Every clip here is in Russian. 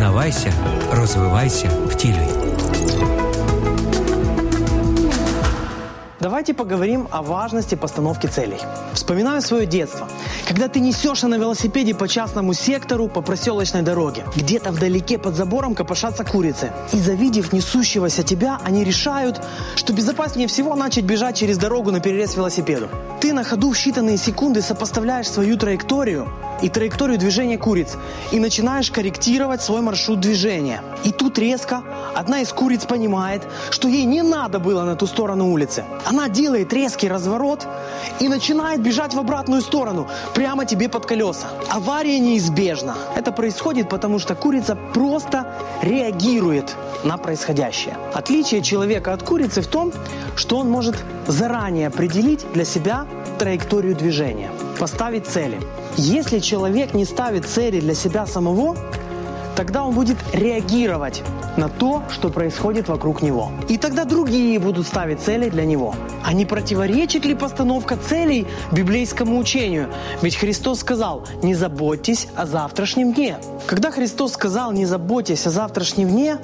Пізнавайся, розвивайся, втілюй. Давайте поговорим о важности постановки целей. Вспоминаю свое детство. Когда ты несешься на велосипеде по частному сектору, по проселочной дороге. Где-то вдалеке под забором копошатся курицы. И завидев несущегося тебя, они решают, что безопаснее всего начать бежать через дорогу на перерез велосипеду. Ты на ходу в считанные секунды сопоставляешь свою траекторию и траекторию движения куриц и начинаешь корректировать свой маршрут движения. И тут резко одна из куриц понимает, что ей не надо было на ту сторону улицы. Она делает резкий разворот и начинает бежать в обратную сторону, прямо тебе под колеса. Авария неизбежна. Это происходит, потому что курица просто реагирует на происходящее. Отличие человека от курицы в том, что он может заранее определить для себя траекторию движения, поставить цели. Если человек не ставит цели для себя самого, тогда он будет реагировать на то, что происходит вокруг него. И тогда другие будут ставить цели для него. А не противоречит ли постановка целей библейскому учению? Ведь Христос сказал, не заботьтесь о завтрашнем дне. Когда Христос сказал, не заботьтесь о завтрашнем дне,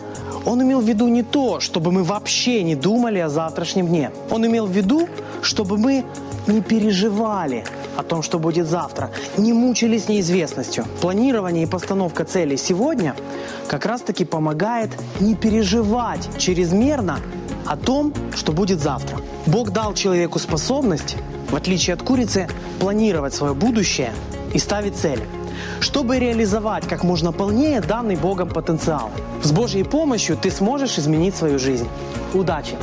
Он имел в виду не то, чтобы мы вообще не думали о завтрашнем дне. Он имел в виду, чтобы мы не переживали о том, что будет завтра, не мучились неизвестностью. Планирование и постановка целей сегодня как раз-таки помогает не переживать чрезмерно о том, что будет завтра. Бог дал человеку способность, в отличие от курицы, планировать свое будущее и ставить цели чтобы реализовать как можно полнее данный Богом потенциал. С Божьей помощью ты сможешь изменить свою жизнь. Удачи!